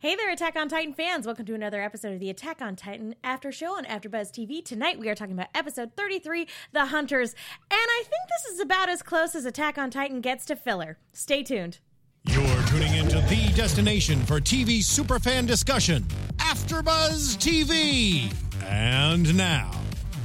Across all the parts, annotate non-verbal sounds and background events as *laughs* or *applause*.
Hey there, Attack on Titan fans! Welcome to another episode of the Attack on Titan After Show on AfterBuzz TV. Tonight we are talking about episode 33, The Hunters, and I think this is about as close as Attack on Titan gets to filler. Stay tuned. You're tuning into the destination for TV superfan discussion, AfterBuzz TV. And now,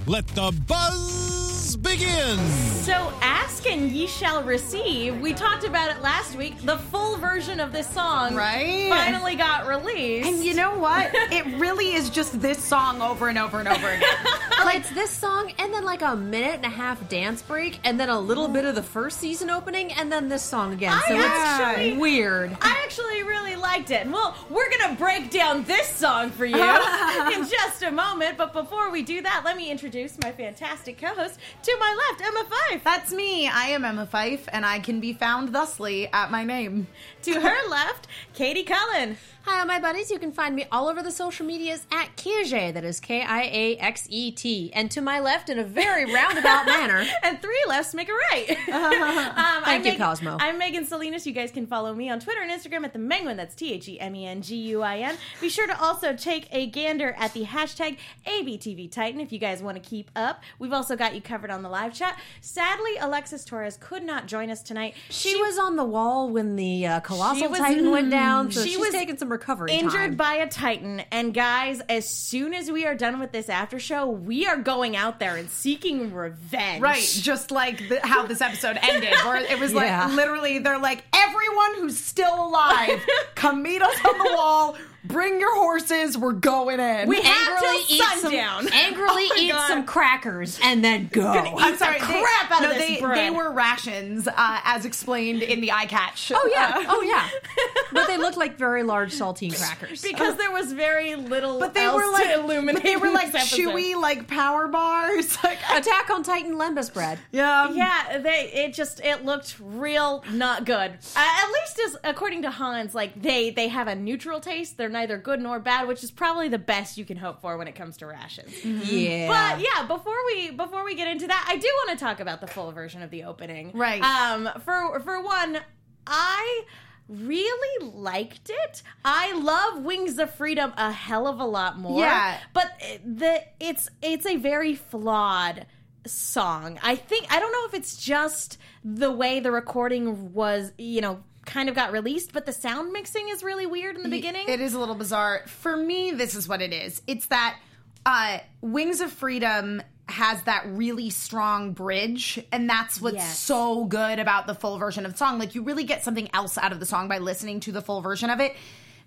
let the buzz begin. So, ask and ye shall receive. We talked about it last week. The full version of this song Right? finally got released. And you know what? *laughs* it really is just this song over and over and over again. *laughs* Like it's this song, and then like a minute and a half dance break, and then a little bit of the first season opening, and then this song again. So I it's actually- weird. I actually really liked it. Well, we're going to break down this song for you *laughs* in just a moment. But before we do that, let me introduce my fantastic co host to my left, Emma Fyffe. That's me. I am Emma Fyffe, and I can be found thusly at my name. To her left, Katie Cullen. Hi, all my buddies. You can find me all over the social medias at Kiaxet. That is K I A X E T. And to my left, in a very roundabout *laughs* manner, And three lefts make a right. *laughs* um, Thank you, Meg- Cosmo. I'm Megan Salinas. You guys can follow me on Twitter and Instagram at the Menguin. That's T H E M E N G U I N. Be sure to also take a gander at the hashtag ABTV Titan if you guys want to keep up. We've also got you covered on the live chat. Sadly, Alexis Torres could not join us tonight. she was on the wall when the uh, colossal was- titan went down. So she she's was taking some recovery injured time. by a titan and guys as soon as we are done with this after show we are going out there and seeking revenge Right, just like the, how this episode *laughs* ended, where it was like Yeah. literally, they're like, everyone who's still alive, come meet us on the wall. Bring your horses. We're going in. We have angrily till eat some *laughs* angrily Oh eat God. some crackers and then go. I'm sorry, the they- crap out of this they, bread. They were rations, uh, as explained in the eye catch. Oh yeah, Uh, oh yeah. *laughs* But they looked like very large saltine crackers. because there was very little but they else were like to illuminate but they were like chewy, like power bars. *laughs* Like, Attack on Titan lembas bread. yeah, yeah, they it just it looked real not good. Uh, at least as according to Hans, like they they have a neutral taste. They're neither good nor bad, which is probably the best you can hope for when it comes to rations. Yeah. But yeah, before we before we get into that, I do want to talk about the full version of the opening. Right. Um for for one, I really liked it. I love Wings of Freedom a hell of a lot more. Yeah. But the it's it's a very flawed song. I think I don't know if it's just the way the recording was, you know, kind of got released, but the sound mixing is really weird in the beginning. It is a little bizarre. For me, this is what it is. It's that uh, Wings of Freedom has that really strong bridge, and that's what's Yes. so good about the full version of the song. Like you really get something else out of the song by listening to the full version of it.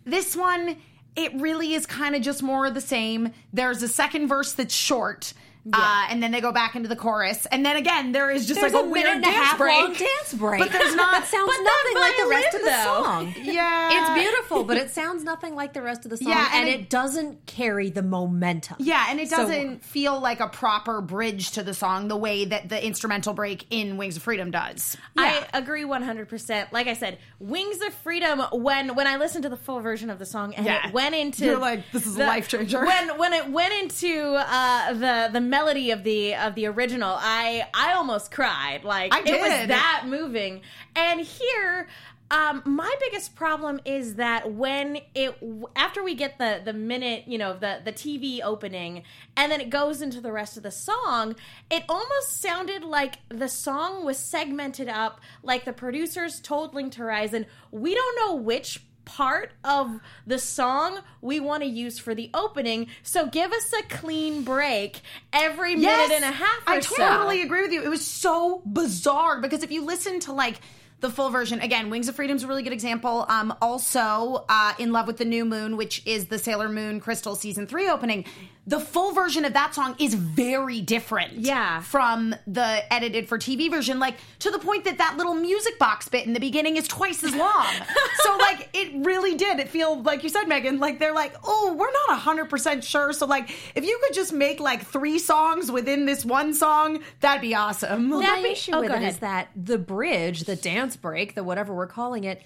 This one, it really is kind of just more of the same. There's a second verse that's short. Uh, and then they go back into the chorus, and then again there is just There's like a, a weird and dance half break. long dance break. But there's not- *laughs* That sounds nothing like the rest of the though. song. Yeah, It's beautiful, but it sounds nothing like the rest of the song, Yeah, and, and it, it- doesn't carry the momentum. Yeah, and it doesn't feel like a proper bridge to the song the way that the instrumental break in Wings of Freedom does. I agree 100%. Like I said, Wings of Freedom when when I listened to the full version of the song and Yeah. it went into You're like, this is a life changer. When when it went into uh, the the melody of the of the original, I I almost cried. Like it was that moving. And here um, my biggest problem is that when it after we get the the minute you know the the TV opening and then it goes into the rest of the song, it almost sounded like the song was segmented up. Like the producers told Linked Horizon, we don't know which part of the song we want to use for the opening. So give us a clean break every minute and a half or I so. totally agree with you. It was so bizarre because if you listen to like the full version again, Wings of Freedom's a really good example. Um, also, uh, In Love with the New Moon, which is the Sailor Moon Crystal season three opening. The full version of that song is very different, Yeah. from the edited for TV version. Like to the point that that little music box bit in the beginning is twice as long. *laughs* so like it really did. It feel like you said, Megan. Like they're like, oh, we're not hundred percent sure. So like, if you could just make like three songs within this one song, that'd be awesome. Well, That my be- issue oh, with go it ahead. is that the bridge, the dance break, the whatever we're calling it,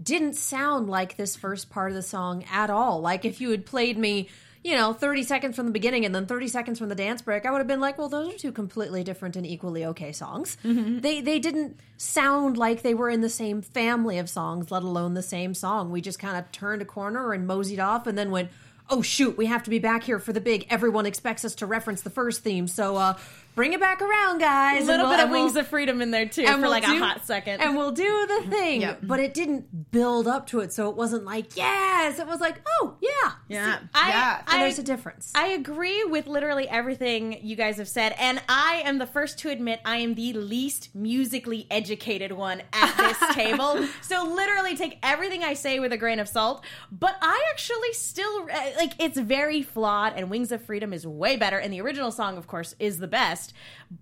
didn't sound like this first part of the song at all. Like if you had played me, you know, 30 seconds from the beginning and then 30 seconds from the dance break, I would have been like, well, those are two completely different and equally okay songs. They they didn't sound like they were in the same family of songs, let alone the same song. We just kind of turned a corner and moseyed off and then went, oh shoot, we have to be back here for the big everyone expects us to reference the first theme. So uh bring it back around, guys. A little we'll- bit of and we'll- Wings of Freedom in there too and for we'll like do- a hot second. And we'll do the *laughs* thing. Yep. But it didn't build up to it, so it wasn't like, yes. It was like, oh, yeah. Yeah. I, yeah. And I- there's a difference. I agree with literally everything you guys have said, and I am the first to admit I am the least musically educated one at this *laughs* table. So literally take everything I say with a grain of salt. But I actually still uh, like it's very flawed, and Wings of Freedom is way better, and the original song, of course, is the best.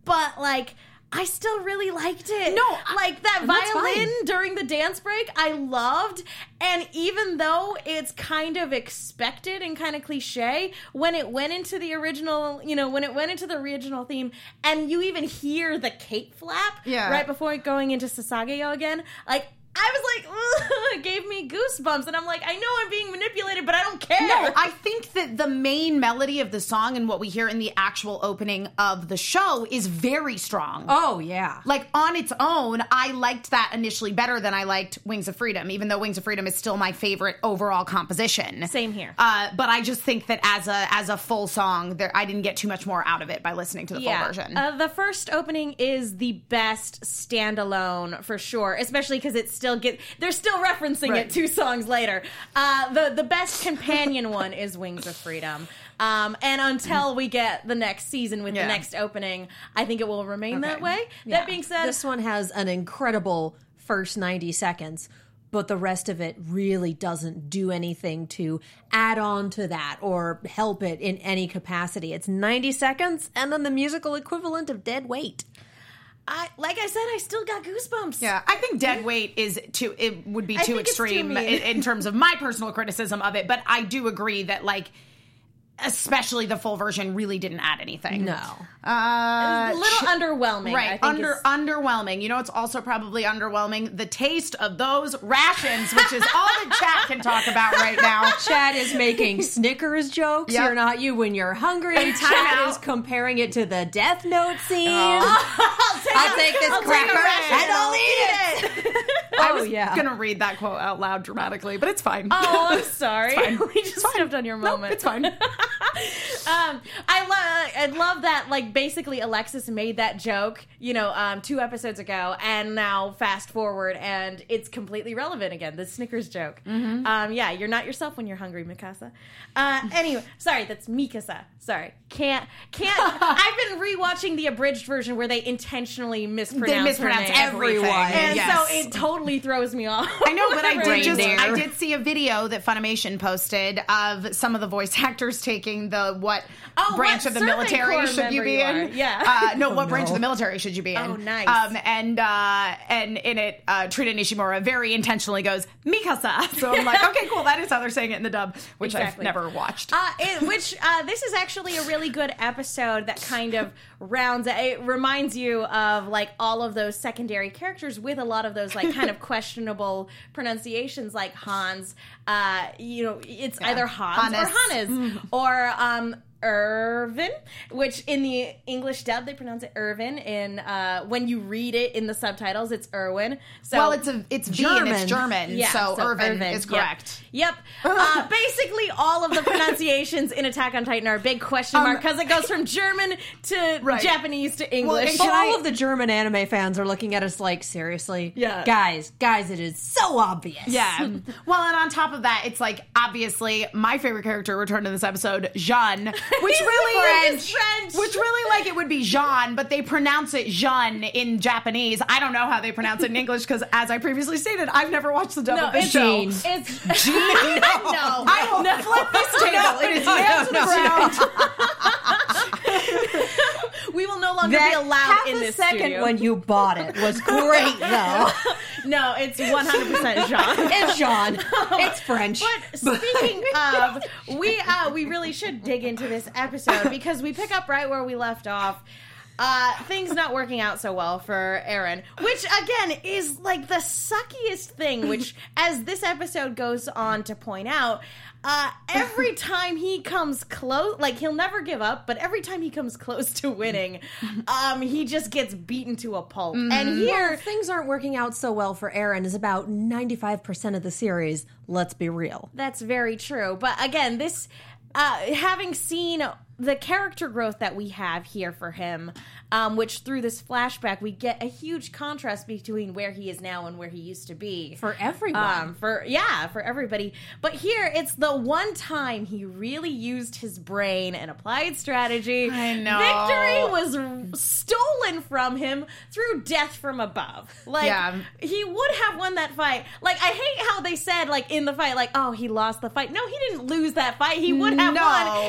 But like. I still really liked it. No, like that violin fine. during the dance break, I loved. And even though it's kind of expected and kind of cliche, when it went into the original, you know, when it went into the original theme, and you even hear the cape flap Yeah. right before going into Sasageyo again, like. I was like, *laughs* gave me goosebumps, and I'm like, I know I'm being manipulated, but I don't care. No, *laughs* I think that the main melody of the song and what we hear in the actual opening of the show is very strong. oh, yeah. Like on its own, I liked that initially better than I liked Wings of Freedom, even though Wings of Freedom is still my favorite overall composition. Same here. Uh, but I just think that as a as a full song, there I didn't get too much more out of it by listening to the full version. Uh, the first opening is the best standalone for sure, especially because it's still get they're still referencing Right. it two songs later. Uh, the the best companion *laughs* one is Wings of Freedom. Um, and until we get the next season with Yeah. the next opening, I think it will remain that way. Yeah. That being said, This one has an incredible first 90 seconds, but the rest of it really doesn't do anything to add on to that or help it in any capacity. It's 90 seconds and then the musical equivalent of dead weight. I, like I said, I still got goosebumps. Yeah, I think dead weight is too. It would be I too it's too extreme in, in terms of my personal criticism of it. But I do agree that like, especially the full version, really didn't add anything. No. uh, a little underwhelming. I Right, under is- underwhelming. You know, it's also probably underwhelming. The taste of those rations, which is all the chat can talk about right now. *laughs* Chad is making Snickers jokes. Yep. You're not you when you're hungry. Time Chad out. is comparing it to the Death Note scene. *laughs* I'll take, I'll take this I'll cracker ration and I'll eat it. I Oh, was yeah. gonna read that quote out loud dramatically, but it's fine. Oh, I'm *laughs* sorry. *laughs* we just stepped on your moment. it's fine. *laughs* um, I love, I love that. Like, basically, Alexis made that joke, you know, um, two episodes ago, and now fast forward, and it's completely relevant again. The Snickers joke. Mm-hmm. Um, yeah, you're not yourself when you're hungry, Mikasa. Uh, anyway, sorry, that's Mikasa. Sorry, can't, can't. I've been rewatching the abridged version where they intentionally mispronounce, They mispronounce everything. and yes. so it totally throws me off. I know, but I *laughs* did Brain just there. I did see a video that Funimation posted of some of the voice *laughs* actors taking the what Oh, branch what of the military should you be you in? Yeah. Uh, no, what branch of the military should you be in? Oh, nice. Um, and uh, and in it, uh, Trina Nishimura very intentionally goes Mikasa. *laughs* So I'm like, okay, cool. That is how they're saying it in the dub, which Exactly. I've never watched. Uh, it, which uh, this is actually a really good episode that kind of rounds. It reminds you of like all of those secondary characters with a lot of those like kind of *laughs* questionable pronunciations, like Hans. Uh, you know, it's either Hans or Hannes. Hannes or um. Irvin, which in the English dub they pronounce it Irvin. In uh, when you read it in the subtitles, it's Irwin. So well, it's a it's V and it's German. German, yeah, so, Irvin, is correct. Yep. Uh, *laughs* basically, all of the pronunciations in Attack on Titan are a big question Um, mark because it goes from German to Right. Japanese to English. and But Can all I- of the German anime fans are looking at us like, seriously? Yeah. Guys, guys, it is so obvious. Yeah. *laughs* well, and on top of that, it's like obviously my favorite character returned in this episode, Jean, *laughs* *laughs* which really French. French. which really like it would be Jean, but they pronounce it Jean in Japanese. I don't know how they pronounce it in English because, as I previously stated, I've never watched the dub no, it's. Jean. It's *laughs* Jean, *laughs* no. I will flip this table. it is hands to the ground. *laughs* we will no longer That be allowed half in a this second studio. when you bought it was great, *laughs* though. no, it's one hundred percent Jean. *laughs* it's Jean. It's French. But speaking of, we uh, we really should dig into this episode because we pick up right where we left off. Uh, things not working out so well for Eren, which again is like the suckiest thing. Which, as this episode goes on to point out, uh, every *laughs* time he comes close, like he'll never give up, but every time he comes close to winning, um, he just gets beaten to a pulp. And Well, here, things aren't working out so well for Eren is about 95% of the series. Let's be real. That's very true. But again, this uh, having seen the character growth that we have here for him, um, which through this flashback we get a huge contrast between where he is now and where he used to be For everyone. Um, for yeah, for everybody. But here, it's the one time he really used his brain and applied strategy. I know. Victory was stolen from him through death from above. Like Yeah. he would have won that fight. Like I hate how they said like in the fight, like oh he lost the fight. No, he didn't lose that fight. He would have No.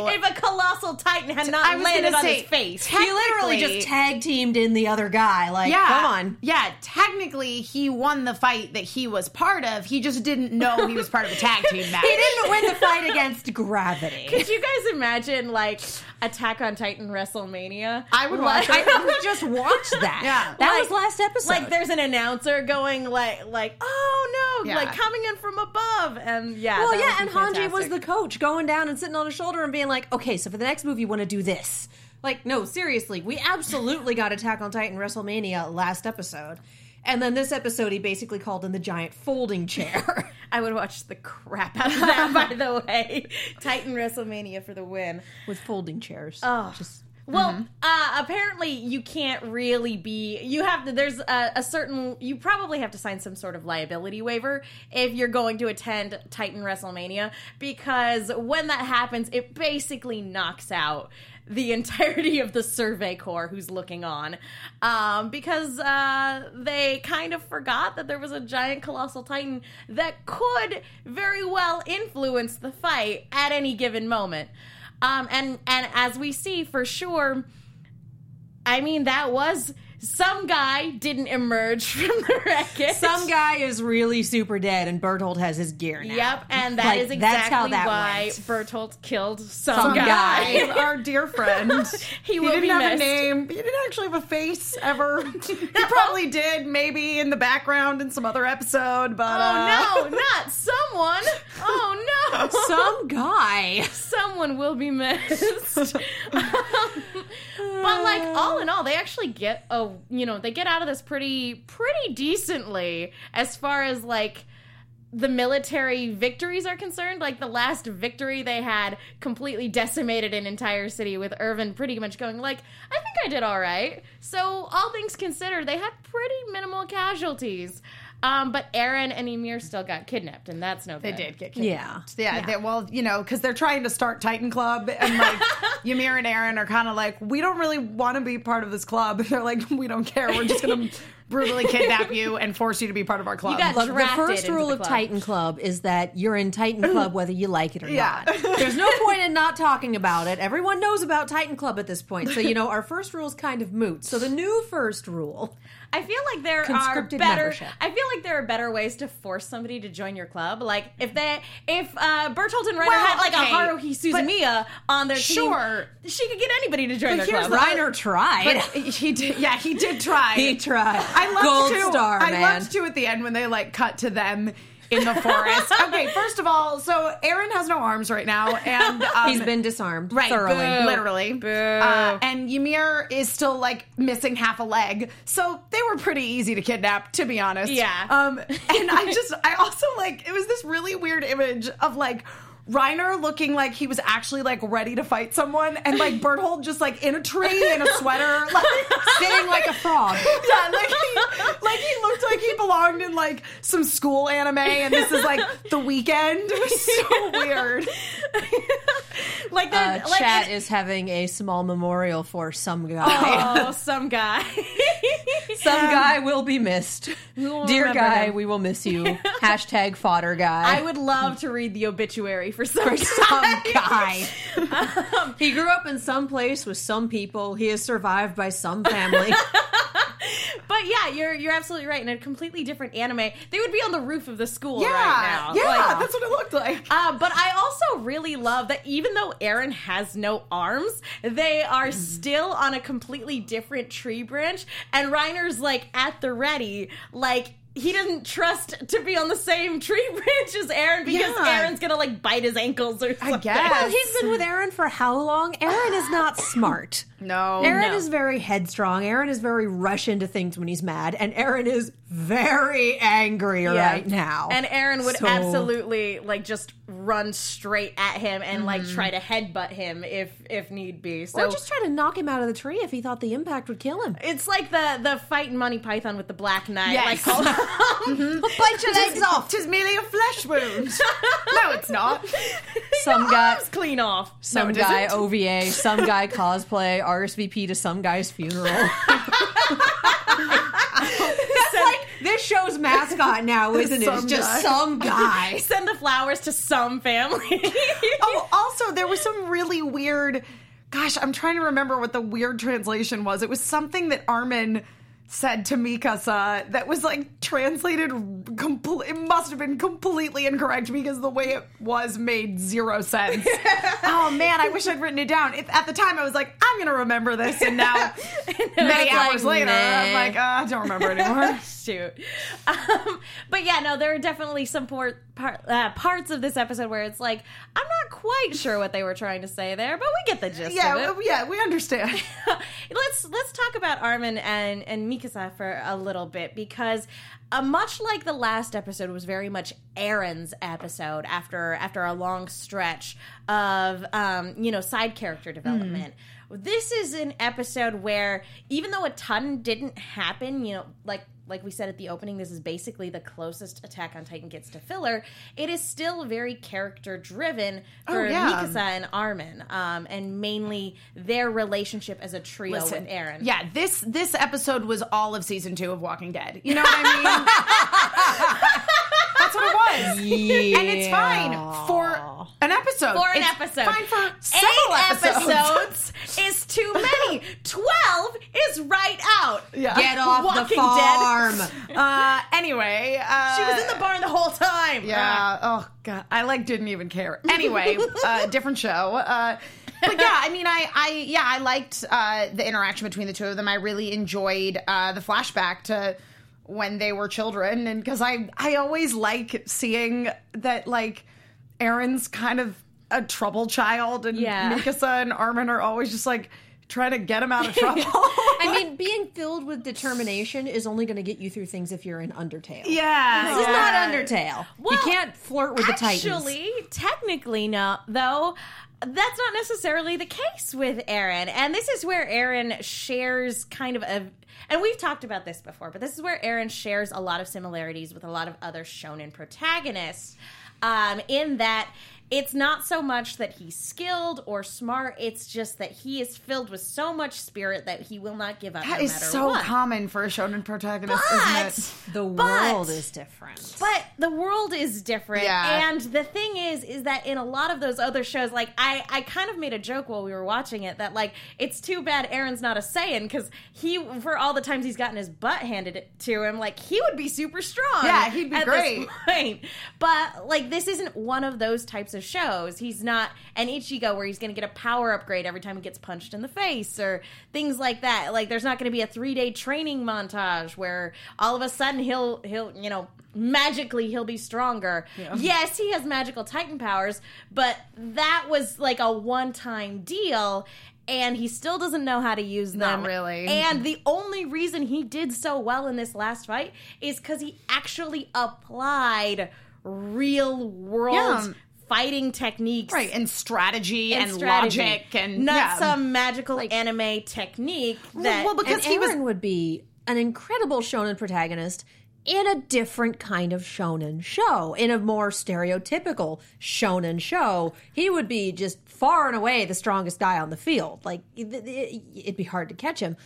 won if a colossal titan had not I was landed gonna on say, his face. he literally just tag teamed in the other guy. Like, Yeah. come on. Yeah, technically he won the fight that he was part of. He just didn't know he was part of a tag team *laughs* match. He didn't win the fight against gravity. Could you guys imagine like Attack on Titan WrestleMania? I would Like- watch I know we *laughs* just watched that. Yeah. That Like- was last episode. like there's an announcer going like like oh no Yeah. like coming in from above and yeah Well, yeah, and be Hanji was the coach going down and sitting on his shoulder and being like, okay, so for the next move, you want to do this. Like, no, seriously, we absolutely got Attack on Titan WrestleMania last episode. And then this episode, he basically called in the giant folding chair. *laughs* I would watch the crap out of that by the way Titan WrestleMania for the win with folding chairs. Oh. Just well uh apparently you can't really be you have to there's a, a certain you probably have to sign some sort of liability waiver if you're going to attend titan wrestlemania because when that happens it basically knocks out the *laughs* entirety of the survey corps who's looking on um, because uh, they kind of forgot that there was a giant colossal titan that could very well influence the fight at any given moment. Um, and and as we see for sure, I mean that was some guy didn't emerge *laughs* from the wreckage. some guy is really super dead, and Bertolt has his gear now. Yep, and that Like, is that's exactly how that why went. Bertolt killed some, Some guy. guy. *laughs* our dear friend. *laughs* He he didn't be have missed. a name. He didn't actually have a face ever. he probably did, maybe in the background in some other episode, but uh, Oh no, not someone! Oh no, Some guy. someone will be missed. but like all in all, they actually get you know they get out of this pretty pretty decently as far as like the military victories are concerned. Like the last victory they had completely decimated an entire city with Irvin pretty much going like I think I did all right. So all things considered, they had pretty minimal casualties. Um, but Eren and Ymir still got kidnapped, and that's no They good. did get kidnapped. Yeah. Yeah, They, well, you know, because they're trying to start Titan Club, and like *laughs* Ymir and Eren are kind of like, we don't really want to be part of this club. *laughs* And They're like, we don't care. We're just gonna brutally kidnap you and force you to be part of our club. got Look, the first rule the of. Titan Club is that you're in Titan Club *laughs* whether you like it or Yeah. not. There's no point in not talking about it. Everyone knows about Titan Club at this point. So, you know, our first rule is kind of moot. So, the new first rule I feel like there are better. membership. I feel like there are better ways to force somebody to join your club. Like if they, if uh, Bertolt and Reiner Well, had like okay, a Haruhi Suzumiya on their Sure. team, she could get anybody to join But their here's club. the- Reiner tried. he did. Yeah, he did try. he tried. I loved Gold too. star, I man. loved too at the end when they like cut to them in the forest. *laughs* okay, first of all, so Eren has no arms right now, and *laughs* um, He's been disarmed right, thoroughly. boo, literally. Uh, and Ymir is still like missing half a leg, so they were pretty easy to kidnap, to be honest. Yeah. Um, and I just, I also like, it was this really weird image of like. Reiner looking like he was actually like ready to fight someone, and like Bertolt just like in a tree in a sweater, like Sitting like a frog. yeah, like he, like he looked like he belonged in like some school anime, and this is like the weekend. It was so weird. like Uh, like chat it- is having a small memorial for some guy. oh, some guy. Some guy will be missed. will Dear guy, him. we will miss you. *laughs* Hashtag fodder guy. I would love to read the obituary for some for some guy. guy. *laughs* he grew up in some place with some people. He is survived by some family. *laughs* But yeah, you're you're absolutely right. In a completely different anime, they would be on the roof of the school Yeah, right now. yeah, Like, that's what it looked like. Uh, but I also really love that even though Eren has no arms, they are still on a completely different tree branch, and Reiner's like at the ready, like he didn't trust to be on the same tree *laughs* branch as Eren because Yeah. Eren's gonna like bite his ankles or something. guess. Well, he's been with Eren for how long? Eren is not smart. No. Eren No. is very headstrong. Eren is very rush into things when he's mad, and Eren is very angry Yeah. right now. And Eren would So- absolutely like just run straight at him and like Mm-hmm. try to headbutt him if if need be. So or just try to knock him out of the tree if he thought the impact would kill him. it's like the the fight in Monty Python with the Black Knight. Yes. Like, Bite your legs off. Tis merely a flesh wound. *laughs* no, it's not. Some guy, arms clean off. some it guy. OVA, some guy *laughs* cosplay, RSVP to some guy's funeral. *laughs* That's like this show's mascot now, isn't it? It's just guy. some guy. *laughs* Send the flowers to some family. *laughs* Oh, also, there was some really weird. Gosh, I'm trying to remember what the weird translation was. It was something that Armin said to Mikasa that was like translated. Compl- it must have been completely incorrect because the way it was made zero sense. *laughs* oh man, I wish I'd written it down. It, at the time, I was like, I'm gonna remember this, and now *laughs* many hours like, later, I'm like, uh, I don't remember anymore. *laughs* Shoot. Um, but yeah, no, there are definitely some por- par- uh, parts of this episode where it's like, I'm not quite sure what they were trying to say there, but we get the gist of yeah, yeah, we understand. let's let's talk about Armin and and Mikasa for a little bit because uh, much like the last episode was very much Eren's episode after after a long stretch of um, you know side character development. This is an episode where even though a ton didn't happen, you know, like like we said at the opening, this is basically the closest Attack on Titan gets to filler. It is still very character driven for Oh, yeah. Mikasa and Armin, um, and mainly their relationship as a trio Listen, with Eren. Yeah, this this episode was all of season two of Walking Dead. You know what I mean? That's what it was. And it's fine for an episode. For an It's episode. Fine for several Eight episodes. episodes is too many. Twelve is right out. Yeah. Get off Walking the farm. *laughs* Uh, anyway, uh, She was in the barn the whole time. Yeah. Oh god, I like didn't even care. Anyway, *laughs* uh, different show. Uh, but yeah, I mean, I, I, yeah, I liked uh, the interaction between the two of them. I really enjoyed uh, the flashback to when they were children, and because I, I always like seeing that like Eren's kind of a trouble child, and Yeah. Mikasa and Armin are always just like trying to get him out of *laughs* trouble. I mean, *laughs* being filled with determination is only going to get you through things if you're in Undertale. yeah, This is not Undertale. you can't flirt with the Titans. Actually, technically, no, though. That's not necessarily the case with Eren. And this is where Eren shares kind of a. And we've talked about this before, but this is where Eren shares a lot of similarities with a lot of other shonen protagonists. Um, in that it's not so much that he's skilled or smart, it's just that he is filled with so much spirit that he will not give up That no is matter so what. common for a shonen protagonist, isn't But it? The But- world is different. but the world is different Yeah. and the thing is is that in a lot of those other shows like i i kind of made a joke while we were watching it that like it's too bad eren's not a saiyan because he for all the times he's gotten his butt handed to him like he would be super strong Yeah, he'd be at great. this *laughs* point. but like this isn't one of those types of shows he's not an ichigo where he's gonna get a power upgrade every time he gets punched in the face or things like that like there's not gonna be a three day training montage where all of a sudden he'll he'll you know magically he'll be stronger yes he has magical titan powers but that was like a one time deal and he still doesn't know how to use them Not really. and the only reason he did so well in this last fight is because he actually applied real world Yeah. Um, fighting techniques Right, and strategy and, strategy. logic and not yeah. some magical anime technique that well, because and he was would be an incredible shonen protagonist in a different kind of shonen show, in a more stereotypical shonen show. He would be just far and away the strongest guy on the field. Like it- it- it'd be hard to catch him.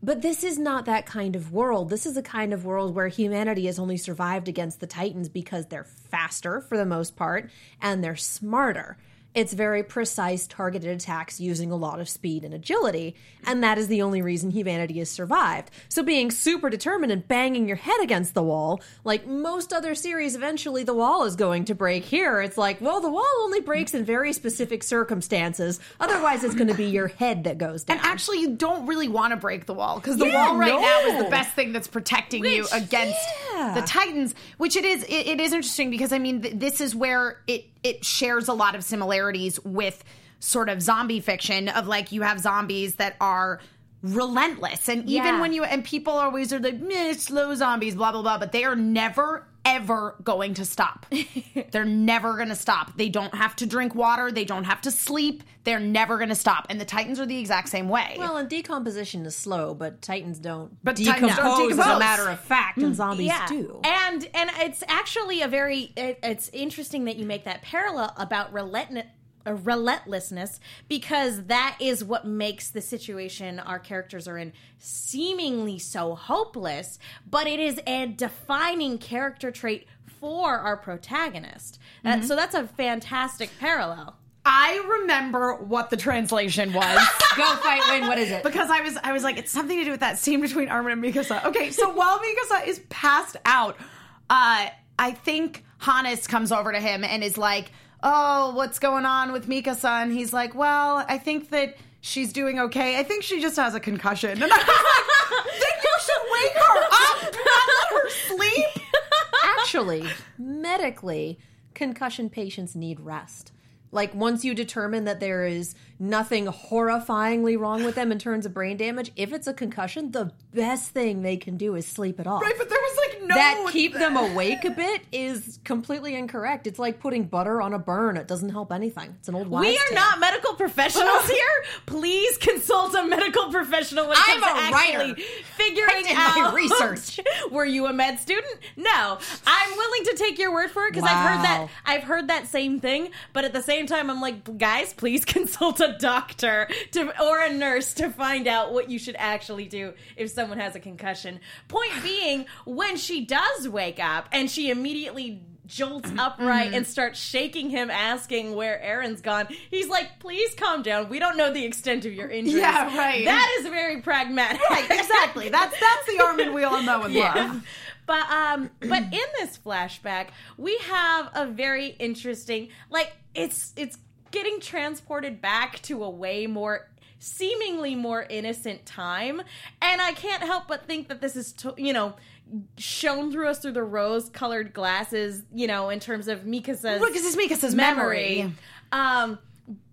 But this is not that kind of world. This is a kind of world where humanity has only survived against the Titans because they're faster for the most part and they're smarter. It's very precise, targeted attacks using a lot of speed and agility, and that is the only reason humanity has survived. So, being super determined and banging your head against the wall, like most other series, eventually the wall is going to break. Here, it's like, well, the wall only breaks in very specific circumstances. Otherwise, it's going to be your head that goes down. And actually, you don't really want to break the wall because the Yeah, wall right no. now is the best thing that's protecting you against yeah. the Titans. Which it is. It, it is interesting because I mean, th- this is where it it shares a lot of similarities with sort of zombie fiction of like you have zombies that are relentless and even Yeah. when you and people always are like Meh, slow zombies blah blah blah but they are never ever going to stop. *laughs* They're never going to stop. They don't have to drink water. They don't have to sleep. They're never going to stop. And the titans are the exact same way. Well, and decomposition is slow, but Titans don't But decompose, Titans don't as a matter of fact, and mm. zombies do. And and it's actually a very it, it's interesting that you make that parallel about relentless uh, relentlessness because that is what makes the situation our characters are in seemingly so hopeless, but it is a defining character trait for our protagonist. Uh, so that's a fantastic parallel. i remember what the translation was *laughs* Go fight, win. What is it? because I was I was like, it's something to do with that scene between Armin and Mikasa. Okay, so while Mikasa is passed out, uh, I think Hannes comes over to him and is like, "Oh, what's going on with Mikasa?" And he's like, "Well, I think that she's doing okay. I think she just has a concussion." And I was like, *laughs* "Then you should wake her up, not let her sleep." *laughs* Actually, medically, concussion patients need rest. Like once you determine that there is nothing horrifyingly wrong with them in terms of brain damage, if it's a concussion, the best thing they can do is sleep it off. Right, but there was like no that keep them awake a bit is completely incorrect. It's like putting butter on a burn. It doesn't help anything. It's an old wives' We are tale. not medical professionals *laughs* here. Please consult a medical professional when it I'm comes to a actually writer. figuring I did my out research. *laughs* Were you a med student? No. I'm willing to take your word for it because I've heard that I've heard that same thing, but at the same time I'm like, guys, please *laughs* consult a doctor to or a nurse to find out what you should actually do if someone has a concussion. Point being, when she does wake up and she immediately jolts *clears throat* upright and starts shaking him asking where Eren's gone. He's like, "Please calm down. We don't know the extent of your injuries." Yeah, right. That is very pragmatic. Right, exactly. That's that's the Armin we all know and *laughs* love. But um but in this flashback, we have a very interesting like it's it's getting transported back to a way more seemingly more innocent time and I can't help but think that this is to, you know shown through us through the rose colored glasses, you know, in terms of Mikasa's Look, this is Mikasa's memory. memory. Um,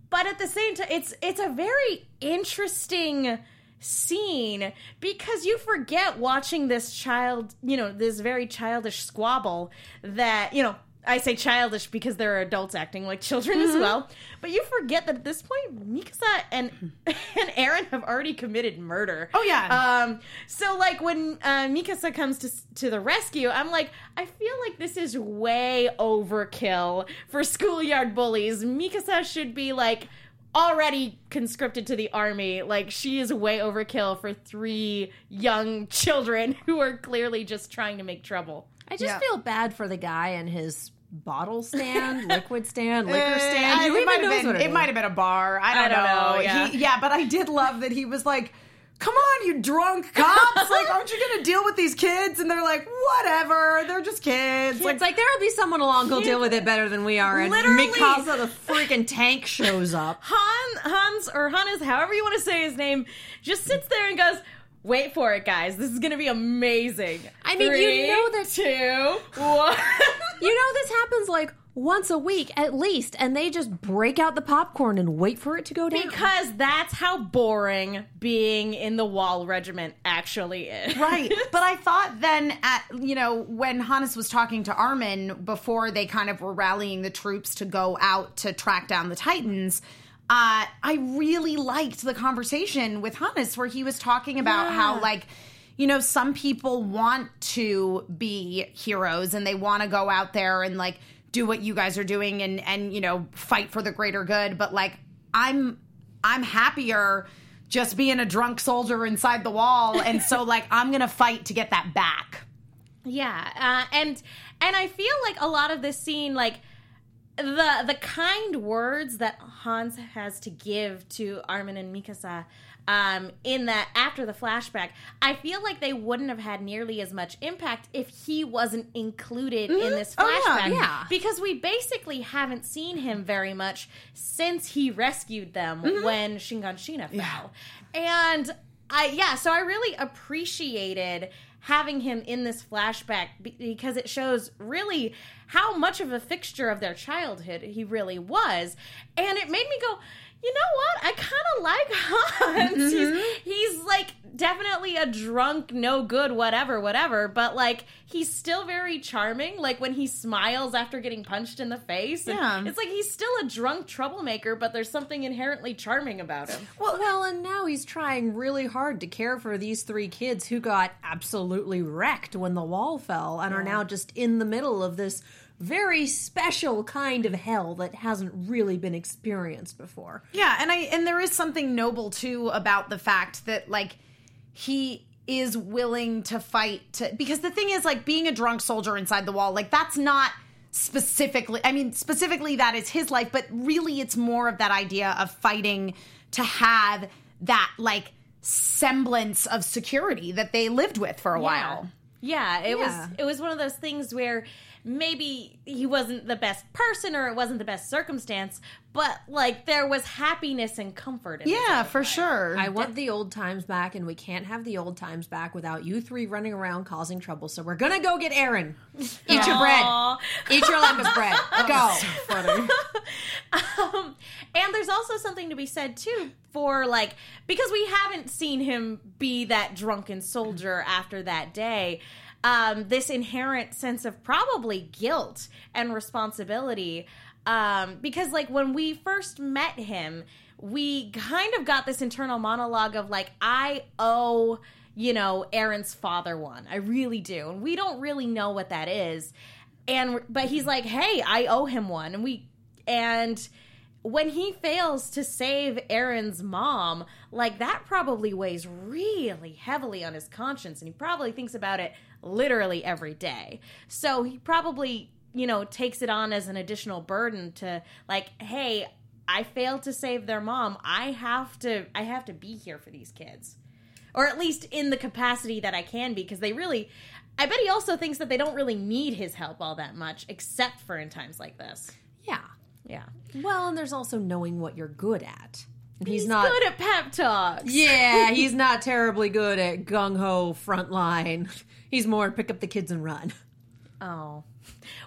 but at the same time, it's it's a very interesting scene because you forget watching this child, you know, this very childish squabble that you know. I say childish because there are adults acting like children Mm-hmm. as well, but you forget that at this point, Mikasa and *laughs* and Eren have already committed murder. Oh, yeah. Um. So like when uh, Mikasa comes to to the rescue, I'm like, I feel like this is way overkill for schoolyard bullies. Mikasa should be like already conscripted to the army. Like she is way overkill for three young children *laughs* who are clearly just trying to make trouble. I just Yeah. feel bad for the guy and his bottle stand, *laughs* liquid stand, liquor Uh, stand. Who it might have been. It might have been a bar. I don't, I don't know. know, yeah. He- yeah, but I did love that he was like, "Come on, you drunk *laughs* cops! like, aren't you going to deal with these kids?" And they're like, "Whatever. They're just kids." It's like there'll be someone along who'll deal with it better than we are. And Literally. Mikasa, the freaking tank, shows up. *laughs* Han Hans or Hannes, however you want to say his name, just sits there and goes. Wait for it, guys. This is gonna be amazing. I mean, you Three, know that- two, one. *laughs* You know, this happens like once a week at least, and they just break out the popcorn and wait for it to go down. Because that's how boring being in the wall regiment actually is. right. *laughs* But I thought then at you know when Hannes was talking to Armin before they kind of were rallying the troops to go out to track down the Titans. Uh, I really liked the conversation with Hannes where he was talking about how like you know some people want to be heroes and they want to go out there and like do what you guys are doing and and you know fight for the greater good. But like I'm I'm happier just being a drunk soldier inside the wall. And so *laughs* like I'm going to fight to get that back. Yeah, uh, and and I feel like a lot of this scene, like the the kind words that Hans has to give to Armin and Mikasa um, in that after the flashback, I feel like they wouldn't have had nearly as much impact if he wasn't included in this Oh, yeah, flashback. yeah. Because we basically haven't seen him very much since he rescued them when Shinganshina fell. And I yeah, so I really appreciated having him in this flashback because it shows really how much of a fixture of their childhood he really was. And it made me go, you know what? I kind of like *laughs* Hans. He's, mm-hmm. he's like definitely a drunk, no good, whatever, whatever. But like he's still very charming. Like when he smiles after getting punched in the face. Yeah. It's like he's still a drunk troublemaker, but there's something inherently charming about him. Well, well, and now he's trying really hard to care for these three kids who got absolutely wrecked when the wall fell and are now just in the middle of this very special kind of hell that hasn't really been experienced before. Yeah, and I and there is something noble too about the fact that like he is willing to fight to because the thing is like being a drunk soldier inside the wall, like that's not specifically I mean specifically that is his life, but really it's more of that idea of fighting to have that like semblance of security that they lived with for a while. Yeah, it Yeah. was it was one of those things where maybe he wasn't the best person or it wasn't the best circumstance, but like there was happiness and comfort in Yeah, for life. sure. I want the old times back, and we can't have the old times back without you three running around causing trouble. So we're gonna go get Eren. Eat your bread. Eat your lembas bread. *laughs* Go. *laughs* Um, and there's also something to be said too for like because we haven't seen him be that drunken soldier after that day. Um, this inherent sense of probably guilt and responsibility. Um, because like when we first met him, we kind of got this internal monologue of like, I owe you know Eren's father one. I really do, and we don't really know what that is. And but he's like, hey, I owe him one, and we and when he fails to save Eren's mom, like that probably weighs really heavily on his conscience, and he probably thinks about it literally every day. So he probably, you know, takes it on as an additional burden to like, hey, I failed to save their mom. I have to I have to be here for these kids. Or at least in the capacity that I can be because they really I bet he also thinks that they don't really need his help all that much except for in times like this. Yeah. Yeah. Well, and there's also knowing what you're good at. He's, He's not. good at pep talks. yeah, *laughs* he's not terribly good at gung ho front line. *laughs* He's more pick up the kids and run. Oh.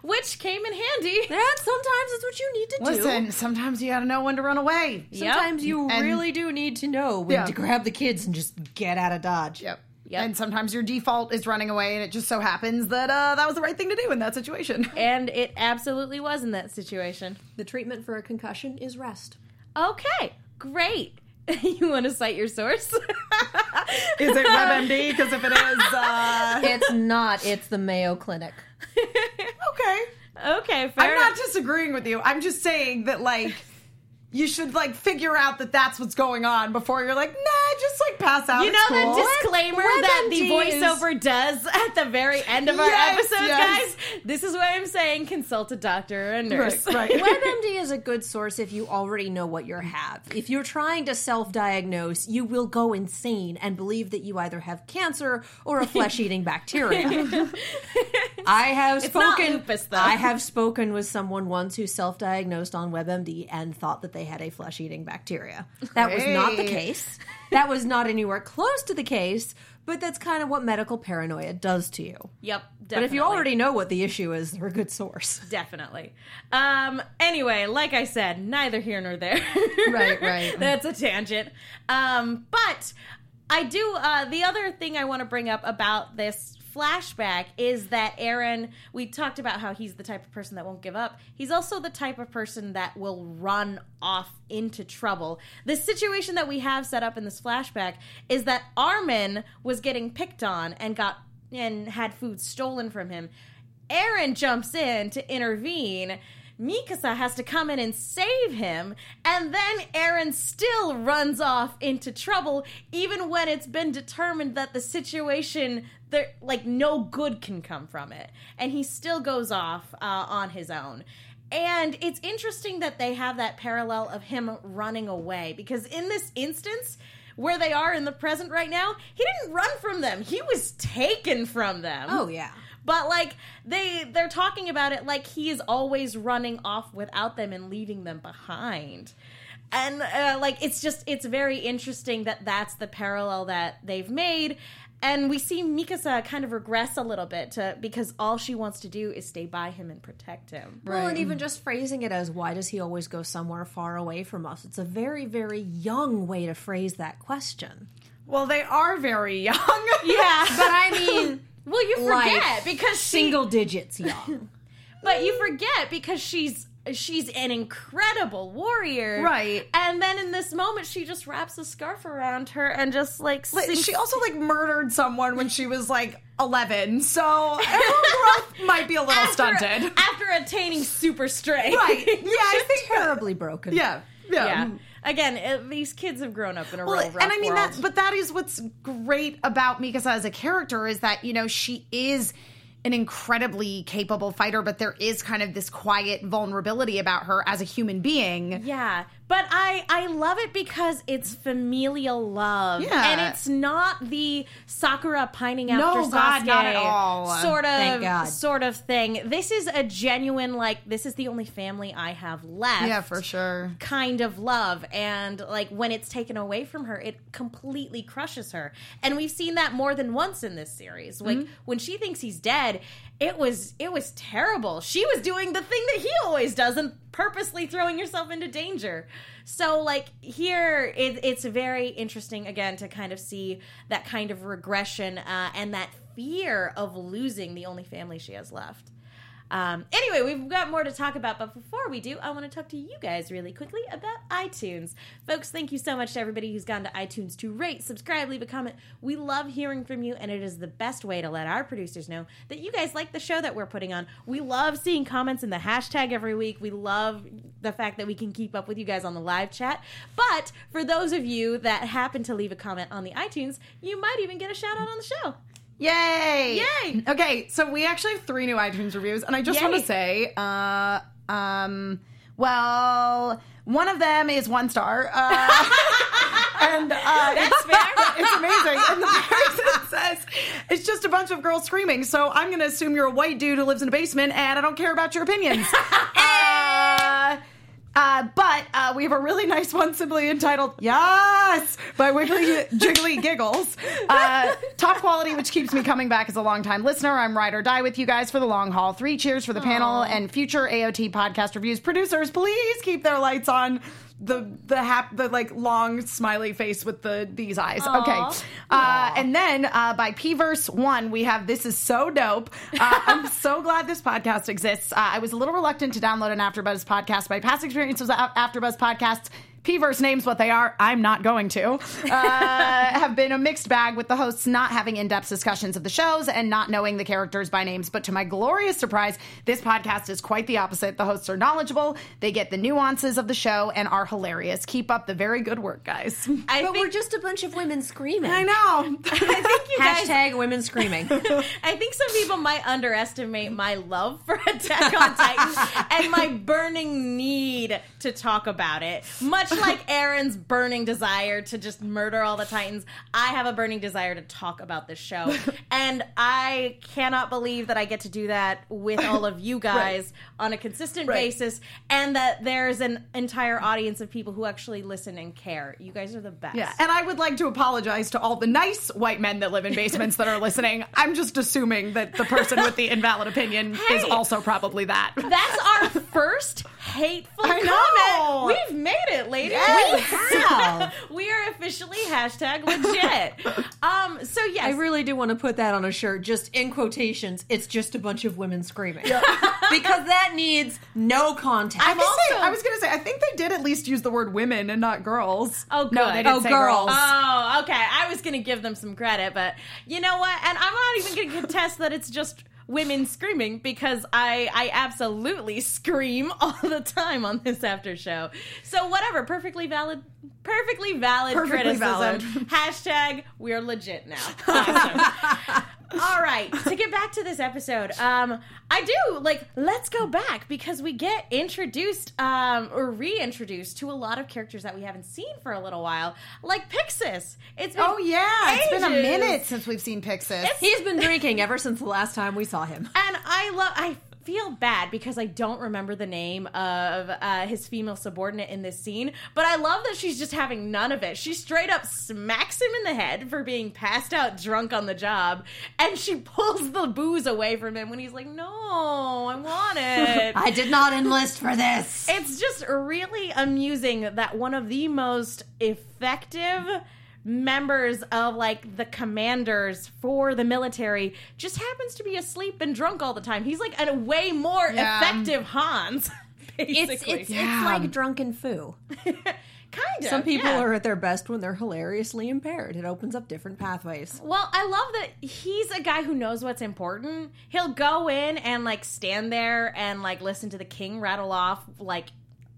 Which came in handy. And sometimes it's what you need to do. Listen, sometimes you got to know when to run away. Sometimes you And- really do need to know when Yeah. to grab the kids and just get out of dodge. Yep. Yep. And sometimes your default is running away, and it just so happens that uh, that was the right thing to do in that situation. *laughs* And it absolutely was in that situation. The treatment for a concussion is rest. Okay, great. *laughs* you want to cite your source? Is it *laughs* WebMD? Because if it is, uh, It's not. It's the Mayo Clinic. *laughs* okay. okay, fair I'm not disagreeing with you. I'm just saying that like you should like figure out that that's what's going on before you're like, nah, just like pass out. You know cool. the disclaimer that the voiceover does at the very end of our Yes, episodes, yes. guys? This is why I'm saying consult a doctor or a nurse. Right, *laughs* right. WebMD is a good source if you already know what you have. If you're trying to self diagnose, you will go insane and believe that you either have cancer or a flesh eating bacteria. *laughs* I have It's not spoken. lupus, though. I have spoken with someone once who self diagnosed on WebMD and thought that they had a flesh eating bacteria. That was not the case. That was not anywhere close to the case, but that's kind of what medical paranoia does to you. Yep, But if you already know what the issue is, they're a good source. Definitely. Um, anyway, like I said, neither here nor there. *laughs* Right, right. *laughs* That's a tangent. Um, but I do, uh, the other thing I want to bring up about this flashback is that Eren, we talked about how he's the type of person that won't give up. He's also the type of person that will run off into trouble. The situation that we have set up in this flashback is that Armin was getting picked on and got and had food stolen from him. Eren jumps in to intervene. Mikasa has to come in and save him, and then Eren still runs off into trouble, even when it's been determined that the situation, there, like, no good can come from it, and he still goes off uh, on his own. And it's interesting that they have that parallel of him running away because in this instance, where they are in the present right now, he didn't run from them. He was taken from them. Oh yeah. But like they they're talking about it like he is always running off without them and leaving them behind. And uh, like it's just it's very interesting that that's the parallel that they've made and we see Mikasa kind of regress a little bit to because all she wants to do is stay by him and protect him. Well, and even just phrasing it as why does he always go somewhere far away from us? It's a very, very young way to phrase that question. Well, they are very young. *laughs* Yeah. But I mean, well, you forget like because she, single digits young. *laughs* But you forget because she's she's an incredible warrior, Right. And then in this moment, she just wraps a scarf around her and just like, sinks- she also like murdered someone when she was like 11, so *laughs* her growth might be a little after, stunted. after attaining super strength, Right. Yeah, I *laughs* think Terribly broken. Yeah. Yeah. yeah. Again, it, these kids have grown up in a Well, real rough and I mean world. that, but that is what's great about Mikasa as a character is that you know she is an incredibly capable fighter, but there is kind of this quiet vulnerability about her as a human being. Yeah, but I I love it because it's familial love, Yeah. and it's not the Sakura pining after No, Sasuke God, not at all. sort of sort of thing. This is a genuine like this is the only family I have left. Yeah, for sure. Kind of love, and like when it's taken away from her, it completely crushes her. And we've seen that more than once in this series. Like Mm-hmm. when she thinks he's dead, it was it was terrible. She was doing the thing that he always does and purposely throwing yourself into danger. So like here, it, it's very interesting again to kind of see that kind of regression uh, and that fear of losing the only family she has left. Um, anyway, we've got more to talk about, but before we do, I want to talk to you guys really quickly about iTunes. Folks, thank you so much to everybody who's gone to iTunes to rate, subscribe, leave a comment. We love hearing from you, and it is the best way to let our producers know that you guys like the show that we're putting on. We love seeing comments in the hashtag every week. We love the fact that we can keep up with you guys on the live chat. But for those of you that happen to leave a comment on the iTunes, you might even get a shout out on the show. Yay! Yay! Okay, so we actually have three new iTunes reviews, and I just want to say, uh, um, well, one of them is one star, uh, *laughs* and uh, That's fair. *laughs* it's amazing. And the person says it's just a bunch of girls screaming. So I'm going to assume you're a white dude who lives in a basement, and I don't care about your opinions. *laughs* uh, but uh, we have a really nice one simply entitled Yes by Wiggly Jiggly Giggles. Uh, top quality, which keeps me coming back as a longtime listener. I'm ride or die with you guys for the long haul. Three cheers for the panel and future AOT podcast reviews. Producers, please keep their lights on. The the hap the like long smiley face with the these eyes. Okay, uh, and then uh, by Pverse One we have this is so dope. Uh, I'm *laughs* so glad this podcast exists. Uh, I was a little reluctant to download an AfterBuzz podcast. My past experience was Af- AfterBuzz podcasts. Pverse names what they are. I'm not going to. Uh, *laughs* have been a mixed bag with the hosts not having in-depth discussions of the shows and not knowing the characters by names. But to my glorious surprise, this podcast is quite the opposite. The hosts are knowledgeable, they get the nuances of the show, and are hilarious. Keep up the very good work, guys. I But think we're just a bunch of women screaming. I know. *laughs* I think you guys Hashtag women screaming. *laughs* I think some people might underestimate my love for Attack on Titan and my burning need to talk about it. Much like Eren's burning desire to just murder all the Titans, I have a burning desire to talk about this show. *laughs* And I cannot believe that I get to do that with all of you *laughs* guys on a consistent Right. basis and that there's an entire audience of people who actually listen and care. You guys are the best. Yeah, and I would like to apologize to all the nice white men that live in basements that are listening. *laughs* I'm just assuming that the person with the invalid opinion is also probably that. That's our first hateful I know. comment. We've made it, ladies. Yes. We have. we are officially hashtag legit. *laughs* um. So yes, I really do want to put that on a shirt, just in quotations. It's just a bunch of women screaming. *laughs* because that needs no context. I, think they- also- I was gonna say, I think they did at least use the word women and not girls. Oh, good. No, they didn't Oh, say girls. girls. Oh, okay. I was gonna give them some credit, but you know what? And I'm not even gonna contest that it's just women screaming because I I absolutely scream *laughs* all the time on this after show. So whatever, perfectly valid, perfectly valid Perfectly criticism. valid. Hashtag we're legit now. *laughs* Awesome. All right, to get back to this episode, um, I do like let's go back because we get introduced um, or reintroduced to a lot of characters that we haven't seen for a little while, like Pixis. It's been Oh yeah, it's been a minute since we've seen Pixis. He's been drinking ever since the last time we saw him. and I love I feel bad because I don't remember the name of uh, his female subordinate in this scene, but I love that she's just having none of it. She straight up smacks him in the head for being passed out drunk on the job, and she *laughs* pulls the booze away from him when he's like, "No, I want *laughs* it." I did not enlist for this. it's just really amusing that one of the most effective members of like the commanders for the military just happens to be asleep and drunk all the time. He's like a way more Yeah. effective Hannes. *laughs* It's Basically. it's, Yeah. it's like drunken foo. *laughs* kind of. Some people yeah. are at their best when they're hilariously impaired. It opens up different pathways. Well, I love that he's a guy who knows what's important. He'll go in and like stand there and like listen to the king rattle off like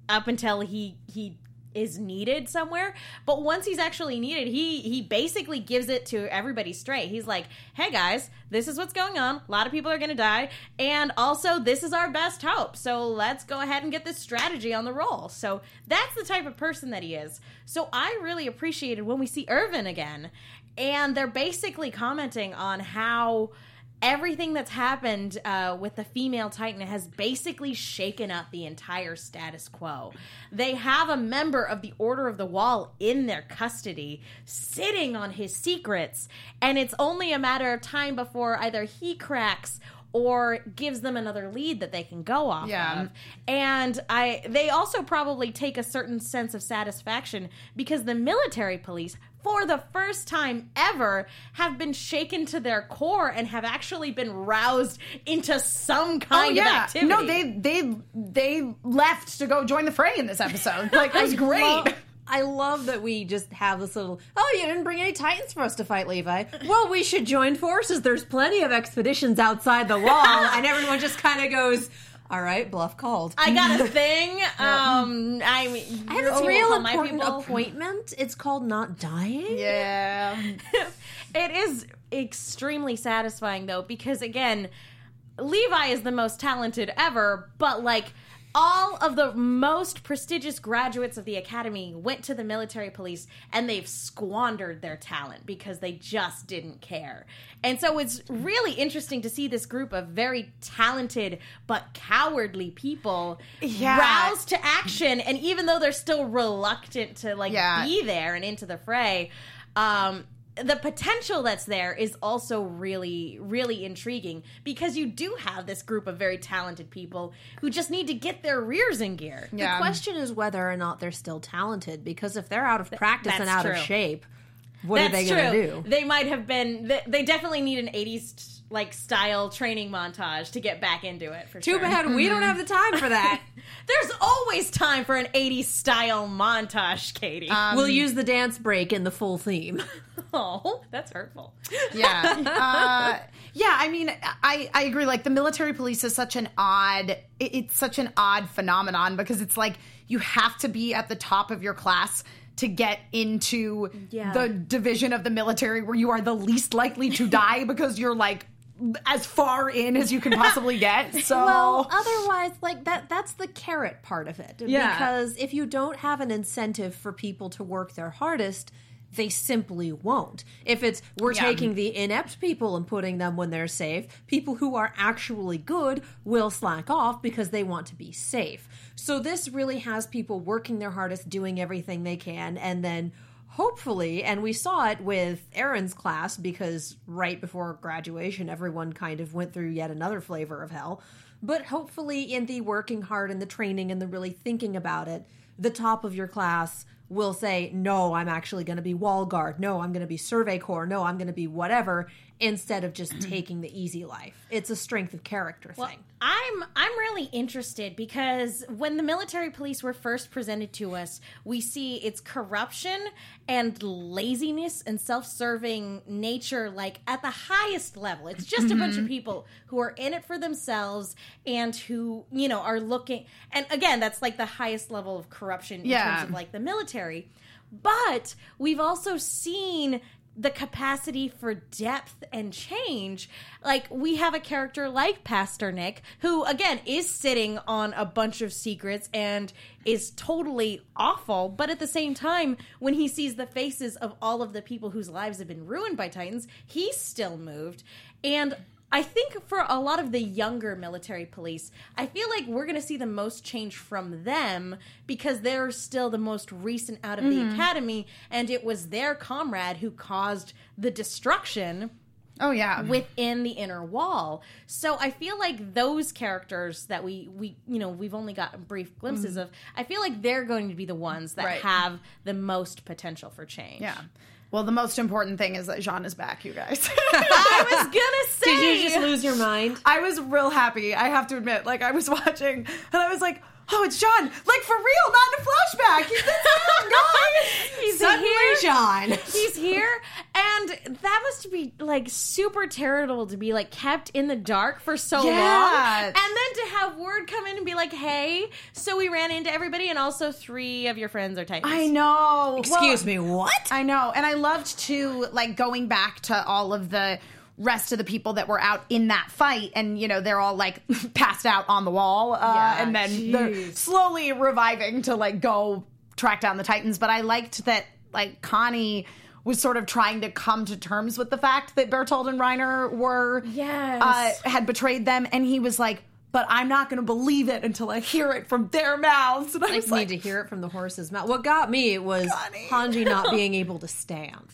up until he he is needed somewhere. But once he's actually needed, he he basically gives it to everybody straight. He's like, "Hey guys, this is what's going on. A lot of people are going to die, and also this is our best hope. So let's go ahead and get this strategy on the roll." So that's the type of person that he is. So I really appreciated when we see Erwin again, and they're basically commenting on how everything that's happened uh, with the female titan has basically shaken up the entire status quo they have a member of the order of the wall in their custody sitting on his secrets and it's only a matter of time before either he cracks or gives them another lead that they can go off Yeah. of and i they also probably take a certain sense of satisfaction because the military police for the first time ever have been shaken to their core and have actually been roused into some oh, kind of activity Oh, No, they they they left to go join the fray in this episode. *laughs* Like it was great. Love- I love that we just have this little. Oh, you didn't bring any titans for us to fight, Levi. Well, we should join forces. There's plenty of expeditions outside the wall, and everyone just kind of goes, "All right, bluff called." I got a *laughs* thing. Um, I mean, I have this real important appointment. It's called not dying. yeah. *laughs* it is extremely satisfying though because again levi is the most talented ever but like all of the most prestigious graduates of the academy went to the military police and they've squandered their talent because they just didn't care. And so it's really interesting to see this group of very talented but cowardly people Yeah. roused to action and even though they're still reluctant to like Yeah. be there and into the fray, um the potential that's there is also really really intriguing because you do have this group of very talented people who just need to get their rears in gear. Yeah. The question is whether or not they're still talented because if they're out of practice and out true. of shape, what That's are they going to do? They might have been. They, they definitely need an '80s like style training montage to get back into it. For Too sure. bad we don't mm-hmm. have the time for that. *laughs* There's always time for an '80s style montage, Katie. Um, we'll use the dance break in the full theme. *laughs* oh, that's hurtful. yeah *laughs* uh, yeah i mean i i agree like the military police is such an odd it, it's such an odd phenomenon because it's like you have to be at the top of your class to get into Yeah. the division of the military where you are the least likely to *laughs* die because you're like as far in as you can possibly *laughs* get so Well, otherwise, like that that's the carrot part of it. Yeah. Because if you don't have an incentive for people to work their hardest, they simply won't. If it's we're Yeah. taking the inept people and putting them when they're safe, people who are actually good will slack off because they want to be safe. So this really has people working their hardest, doing everything they can, and then hopefully, and we saw it with Eren's class because right before graduation, everyone kind of went through yet another flavor of hell. But hopefully, in the working hard and the training and the really thinking about it, the top of your class will say, No, I'm actually going to be wall guard. No, I'm going to be survey corps. No, I'm going to be whatever, instead of just taking the easy life. It's a strength of character thing. I'm I'm really interested because when the military police were first presented to us, we see its corruption and laziness and self-serving nature like at the highest level. It's just a bunch of *laughs* people who are in it for themselves and who, you know, are looking and again, that's like the highest level of corruption in Yeah. terms of like the military. But we've also seen the capacity for depth and change. Like we have a character like Pastor Nick, who again is sitting on a bunch of secrets and is totally awful, but at the same time, when he sees the faces of all of the people whose lives have been ruined by Titans, he's still moved. And I think for a lot of the younger military police, I feel like we're going to see the most change from them because they're still the most recent out of the mm-hmm. academy, and it was their comrade who caused the destruction Oh yeah. within the inner wall. So I feel like those characters that we we you know we've only got brief glimpses mm-hmm. of. I feel like they're going to be the ones that Right. have the most potential for change. yeah. Well, the most important thing is that Jean is back, you guys. *laughs* I was gonna say. Did you just lose your mind? I was real happy. I have to admit, like I was *laughs* watching, and I was like, "Oh, it's Jean! Like for real, not in a flashback. He's in guys." *laughs* He's Suddenly, here. Jean. He's here, and that must be like super terrible to be like kept in the dark for so Yeah. long, and then to have word come in and be like, "Hey, so we ran into everybody, and also three of your friends are Titans." I know. Excuse Well, me, what? I know, and I loved to like going back to all of the rest of the people that were out in that fight, and you know they're all like *laughs* passed out on the wall, uh, Yeah, and then they're slowly reviving to like go track down the Titans. But I liked that like Connie was sort of trying to come to terms with the fact that Bertolt and Reiner were Yes. uh, had betrayed them, and he was like. But I'm not going to believe it until I hear it from their mouths. And I I need like, to hear it from the horse's mouth. What got me was Connie. Hanji not *laughs* being able to stand.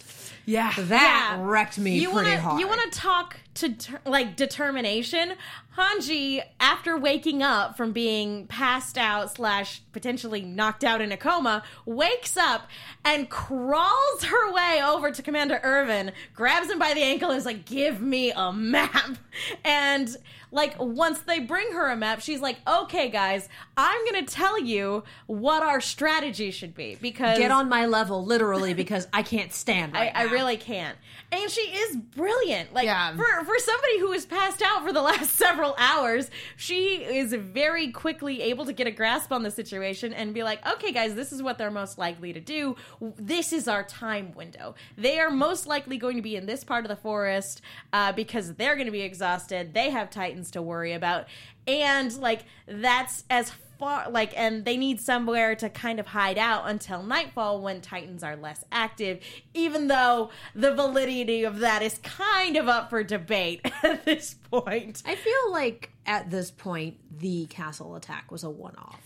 Yeah, That wrecked me you pretty wanna, hard. You want to talk to like determination? Hanji, after waking up from being passed out slash potentially knocked out in a coma, wakes up and crawls her way over to Commander Erwin, grabs him by the ankle, and is like, "Give me a map." And like once they bring her a map, she's like, "Okay, guys, I'm gonna tell you what our strategy should be because Get on my level, literally, because I can't stand *laughs* I, right I now. really can't. And she is brilliant. Like Yeah. for for somebody who has passed out for the last *laughs* several hours, she is very quickly able to get a grasp on the situation and be like, "Okay, guys, this is what they're most likely to do. This is our time window. They are most likely going to be in this part of the forest uh, because they're going to be exhausted. They have titans to worry about, and like that's as far like and they need somewhere to kind of hide out until nightfall when titans are less active even though the validity of that is kind of up for debate *laughs* at this point I feel like at this point, the castle attack was a one off.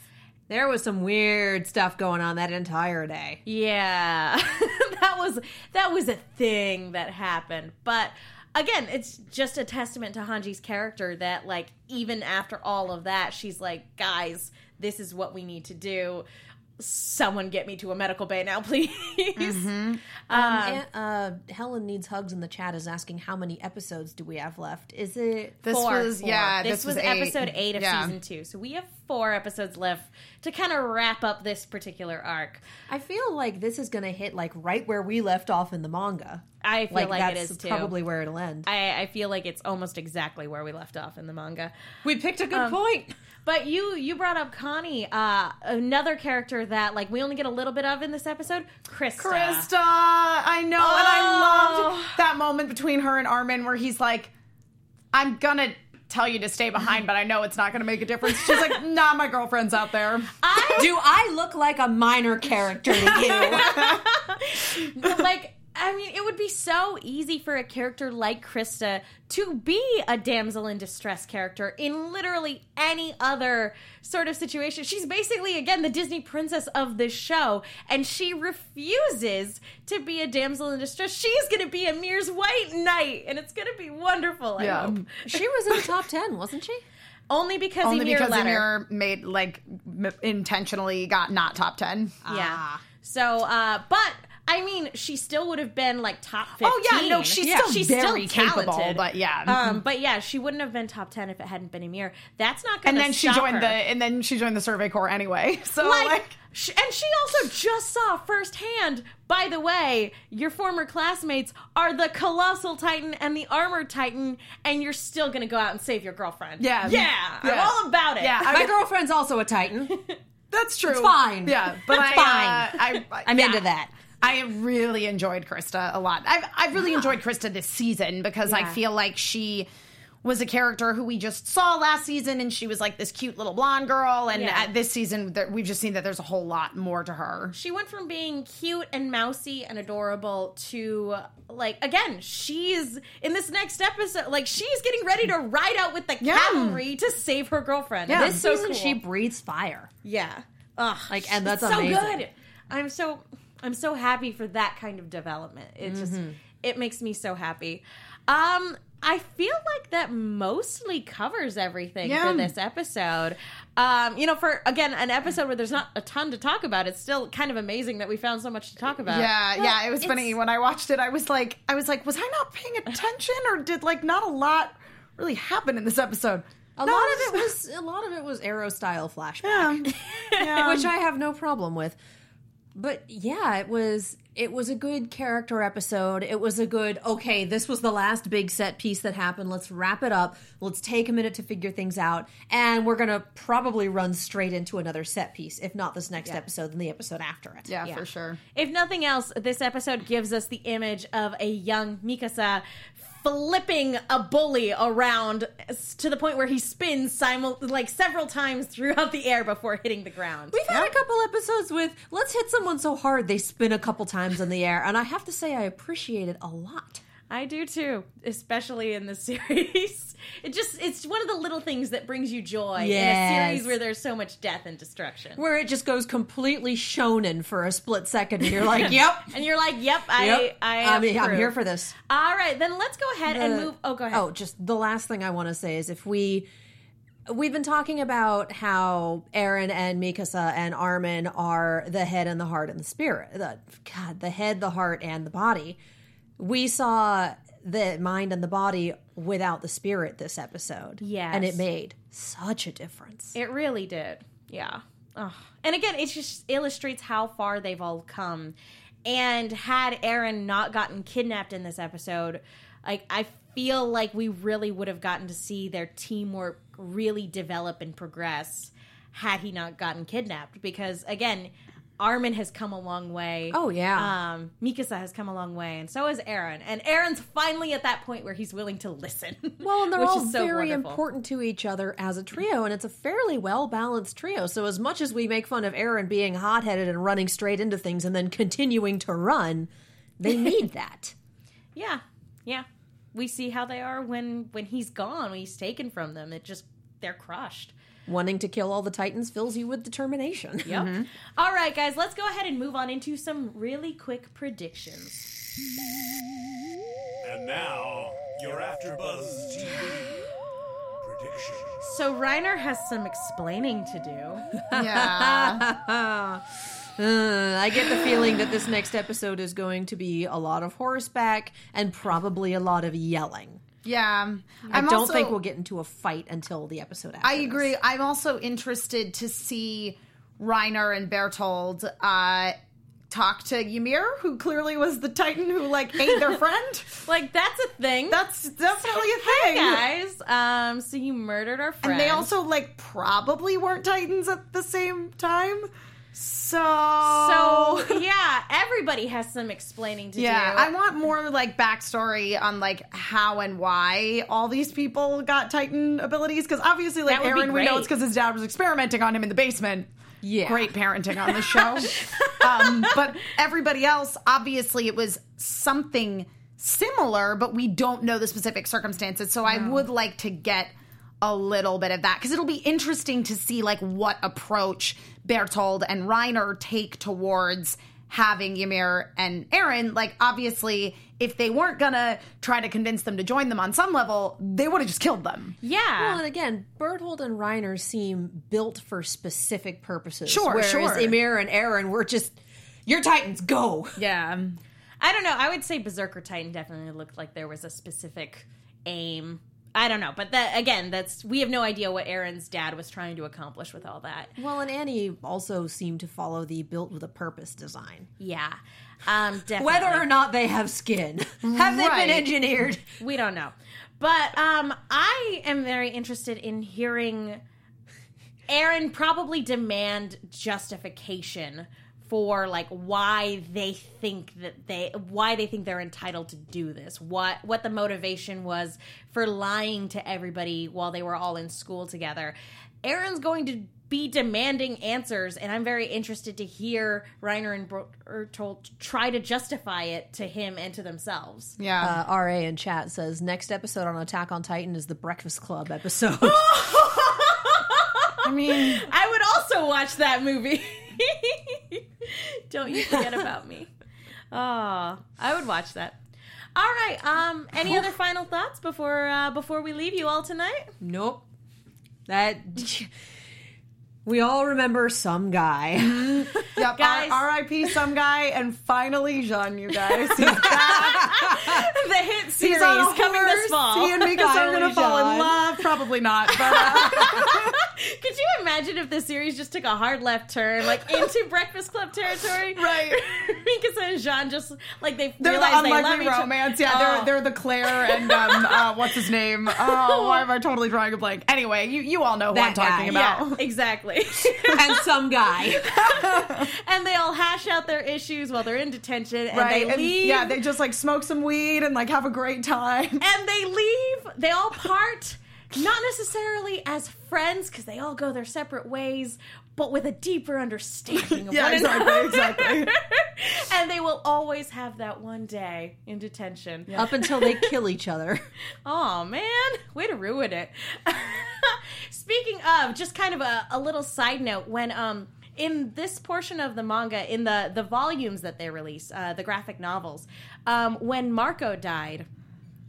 There was some weird stuff going on that entire day. yeah *laughs* that was that was a thing that happened but again it's just a testament to hanji's character that like even after all of that she's like guys this is what we need to do someone get me to a medical bay now *laughs* please Um, and, uh, Helen needs hugs in the chat is asking how many episodes do we have left? Is it This Four, was four. yeah. This, was, eight. episode eight of Yeah. season two. So we have four episodes left to kind of wrap up this particular arc. I feel like this is going to hit like right where we left off in the manga. I feel like, it that's is too. probably where it'll end. I, I feel like it's almost exactly where we left off in the manga. we picked a good Um, point. But you you brought up Connie, uh, another character that like we only get a little bit of in this episode, Krista. Krista, I know, and I Oh. loved that moment between her and Armin where he's like, "I'm gonna tell you to stay behind, but I know it's not gonna make a difference." She's like, "Nah, my girlfriend's out there." I Do I look like a minor character to you? *laughs* Like I mean, it would be so easy for a character like Krista to be a damsel in distress character in literally any other sort of situation. She's basically, again, the Disney princess of this show, and she refuses to be a damsel in distress. She's going to be Ymir's white knight, and it's going to be wonderful. I Yeah. hope. *laughs* she was in the top 10, wasn't she? Only because Only Ymir because let. Ymir made like m- intentionally got not top ten. Yeah. Ah. So, uh, but I mean, she still would have been like top fifteen. Oh yeah, no, she's Yeah. still she's very still capable, talented. but yeah. Um, but yeah, she wouldn't have been top ten if it hadn't been Ymir. That's not going to and to. then she joined the and then she joined the Survey Corps anyway. *laughs* So like, like, sh- and she also just saw firsthand. By the way, your former classmates are the colossal titan and the armored titan, and you're still going to go out and save your girlfriend. Yeah. yeah, I'm all about it. Yeah, My girlfriend's also a Titan. *laughs* that's true. It's fine. Yeah, but It's I, fine. Uh, I, I'm yeah. into that. I really enjoyed Krista a lot. I've I've really enjoyed Krista this season because I feel like she was a character who we just saw last season, and she was like this cute little blonde girl. And Yeah. at this season, we've just seen that there's a whole lot more to her. She went from being cute and mousy and adorable to like again, she's in this next episode like she's getting ready to ride out with the Yeah. cavalry to save her girlfriend. Yeah. This so season, cool. she breathes fire. Yeah. Ugh, Like, and that's it's so amazing. good. I'm so I'm so happy for that kind of development. It just Mm-hmm. it makes me so happy. Um I feel like that mostly covers everything Yeah. for this episode. Um, you know, for again, an episode where there's not a ton to talk about, it's still kind of amazing that we found so much to talk about. Yeah, yeah. It was funny when I watched it. I was like, I was like, was I not paying *laughs* attention, or did like not a lot really happen in this episode? A No, lot of it was a lot of it was arrow style flashback. Yeah, *laughs* yeah. which I have no problem with. But yeah, it was it was a good character episode. It was a good okay, this was the last big set piece that happened. Let's wrap it up. Let's take a minute to figure things out. And we're going to probably run straight into another set piece, if not this next episode, then the episode after it. yeah, for sure. If nothing else, this episode gives us the image of a young Mikasa flipping a bully around to the point where he spins simul- like several times throughout the air before hitting the ground. We've had a couple episodes with let's hit someone so hard they spin a couple times in the air, and I have to say I appreciate it a lot. I do too, especially in the *laughs* series. It just it's one of the little things that brings you joy in a series where there's so much death and destruction. Where it just goes completely shonen for a split second, and you're like, *laughs* "Yep, and you're like, "Yep, I yep, I I'm, I'm here for this." All right, then let's go ahead and move. Oh, go ahead. Oh, just the last thing I want to say is if we we've been talking about how Eren and Mikasa and Armin are the head and the heart and the spirit. The God, the head, the heart, and the body. We saw the mind and the body without the spirit this episode. Yes. And it made such a difference. It really did. Yeah. Ugh. And again, it just illustrates how far they've all come. And had Eren not gotten kidnapped in this episode, like I feel like we really would have gotten to see their teamwork really develop and progress had he not gotten kidnapped. Because again, Armin has come a long way. Oh, yeah. Um, Mikasa has come a long way, and so has Eren. And Eren's finally at that point where he's willing to listen. *laughs* Well, and they're all so very wonderful. important to each other as a trio, and it's a fairly well balanced trio. So, as much as we make fun of Eren being hot headed and running straight into things and then continuing to run, they *laughs* need that. Yeah, yeah. We see how they are when when he's gone, when he's taken from them. It just they're crushed. Wanting to kill all the Titans fills you with determination. Yep. All right, guys, let's go ahead and move on into some really quick predictions. And now, your AfterBuzz TV predictions. So Reiner has some explaining to do. Yeah. *laughs* Uh, I get the feeling that this next episode is going to be a lot of horseback and probably a lot of yelling. Yeah. I I'm don't also- think we'll get into a fight until the episode after. I this. agree. I'm also interested to see Reiner and Bertolt uh, talk to Ymir, who clearly was the Titan who like ate their *laughs* friend. Like that's a thing. That's definitely a thing. guys. Um, so you murdered our friend. And they also like probably weren't Titans at the same time. So So *laughs* yeah, everybody has some explaining to yeah, do. Yeah, I want more like backstory on like how and why all these people got Titan abilities. Because obviously, like Eren, we know it's because his dad was experimenting on him in the basement. Yeah. great parenting on the *laughs* show. um, but everybody else, obviously, it was something similar, but we don't know the specific circumstances. So I would like to get a little bit of that because it'll be interesting to see like what approach Bertolt and Reiner take towards having Ymir and Eren. Like, obviously, if they weren't gonna try to convince them to join them on some level, they would have just killed them. yeah. Well, and again, Bertolt and Reiner seem built for specific purposes. Sure, whereas sure. Ymir and Eren were just, your Titans, go. Yeah. I don't know. I would say Berserker Titan definitely looked like there was a specific aim. I don't know, but that again, that's we have no idea what Eren's dad was trying to accomplish with all that. Well, and Annie also seemed to follow the built with a purpose design. Yeah, um, definitely. *laughs* Whether or not they have skin, *laughs* have they Right. been engineered? we don't know, but um, I am very interested in hearing Eren probably demand justification for like why they think that they why they think they're entitled to do this. What what the motivation was for lying to everybody while they were all in school together. Eren's going to be demanding answers, and I'm very interested to hear Reiner and Bertolt try to justify it to him and to themselves. Yeah. Uh, RA in chat says next episode on Attack on Titan is the Breakfast Club episode. *laughs* I mean, I would also watch that movie. *laughs* *laughs* Don't you forget about me. Oh, I would watch that. All right. Um. Any other final thoughts before uh, before we leave you all tonight? nope. That *laughs* we all remember some guy. yep, Guys. R- R.I.P. some guy, and finally Jean, you guys. *laughs* He's back. the hit series He's on a coming horse. this fall. He and Mika are gonna fall in love. Probably not, but uh, *laughs* Could you imagine if the series just took a hard left turn, like into *laughs* Breakfast Club territory? Right. Mika and Jean just like they they're the they unlikely each romance. Yeah, Oh. they're they're the Claire and um, uh, what's his name? Oh, why am I totally drawing a blank? Anyway, you you all know who I'm talking guy. about. Yeah, exactly. *laughs* and some guy. *laughs* and they all hash out their issues while they're in detention, and Right, they and, leave. yeah, they just like smoke some weed and like have a great time. *laughs* and they leave. They all part, not necessarily as friends because they all go their separate ways, but with a deeper understanding of Yeah, one exactly, another. exactly. and they will always have that one day in detention. Up until they kill each other. Oh man, way to ruin it. *laughs* Speaking of, just kind of a, a little side note, when um in this portion of the manga, in the the volumes that they release, uh, the graphic novels, um, when Marco died,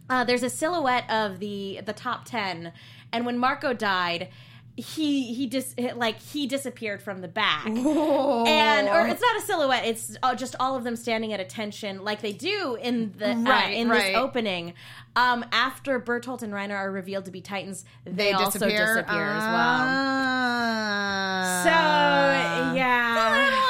uh, there's a silhouette of the the top ten, and when Marco died. He he dis like he disappeared from the back, and or it's not a silhouette. It's uh, just all of them standing at attention, like they do in the uh, Right, in right. this opening. Um, after Bertolt and Reiner are revealed to be Titans, they, They also disappear, disappear as well. Ah. So yeah,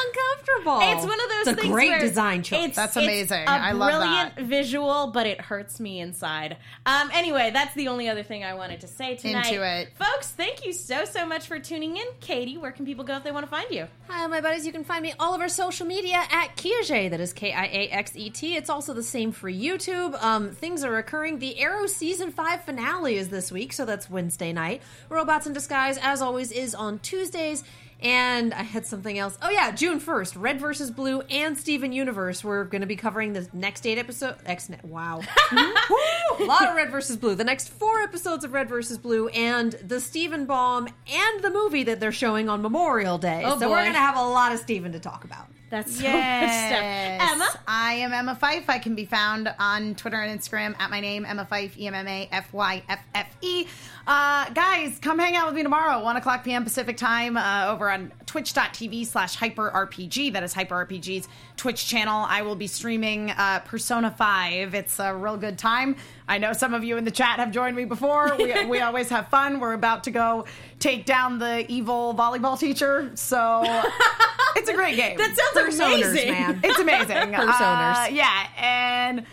little uncomfortable. it's one of those It's a things great where design choice. It's, That's it's amazing. a I love that. brilliant that. visual, but it hurts me inside. Um, anyway, that's the only other thing I wanted to say tonight. Into it. folks. Thank you so so much for tuning in. Katie, where can people go if they want to find you? Hi, my buddies. You can find me all over social media at Kiaxet. That is K I A X E T. It's also the same for YouTube. Um, things are occurring. The Arrow season five finale is this week, so that's Wednesday night. Robots in Disguise, as always, is on Tuesdays. And I had something else. Oh yeah, June first, Red versus Blue and Steven Universe. We're going to be covering the next eight episode. Wow, *laughs* a lot of Red versus Blue. The next four episodes of Red versus Blue and the Steven Bomb and the movie that they're showing on Memorial Day. Oh, so boy. we're going to have a lot of Steven to talk about. That's so Yes. Emma, I am Emma Fyffe. I can be found on Twitter and Instagram at my name, Emma Fyffe, E M M A F Y F F E. Uh, guys, come hang out with me tomorrow, 1 o'clock p.m. Pacific time, uh, over on twitch.tv slash hyperrpg. That is HyperRPG's Twitch channel. I will be streaming uh, Persona 5. It's a real good time. I know some of you in the chat have joined me before. We, *laughs* we always have fun. We're about to go take down the evil volleyball teacher. So *laughs* it's a great game. that sounds Personas, amazing. man. *laughs* It's amazing. Uh, yeah, and. uh,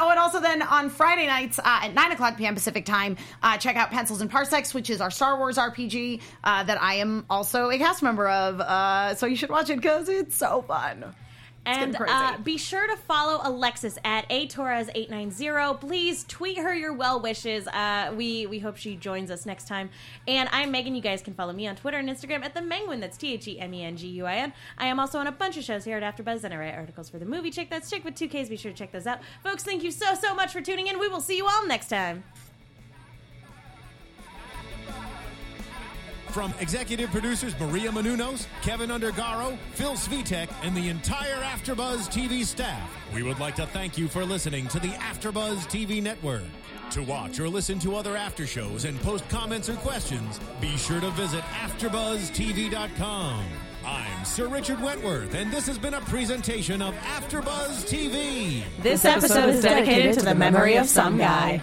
Oh, and also then on Friday nights uh, at 9 o'clock p.m. Pacific time, uh, check out Pencils and Parsecs, which is our Star Wars RPG uh, that I am also a cast member of. Uh, so you should watch it because it's so fun. And uh, be sure to follow Alexis at a Torres890. Please tweet her your well wishes. Uh, we we hope she joins us next time. And I'm Megan. You guys can follow me on Twitter and Instagram at the Menguin. That's T H E M E N G U I N. I am also on a bunch of shows here at AfterBuzz, and I write articles for the movie Chick. That's Chick with two Ks. Be sure to check those out, folks. Thank you so so much for tuning in. We will see you all next time. From executive producers Maria Menounos, Keven Undergaro, Phil Svitek, and the entire AfterBuzz TV staff, we would like to thank you for listening to the AfterBuzz TV network. To watch or listen to other after shows and post comments or questions, be sure to visit AfterBuzzTV.com. I'm Sir Richard Wentworth, and this has been a presentation of AfterBuzz TV. This episode is dedicated to the memory of some guy.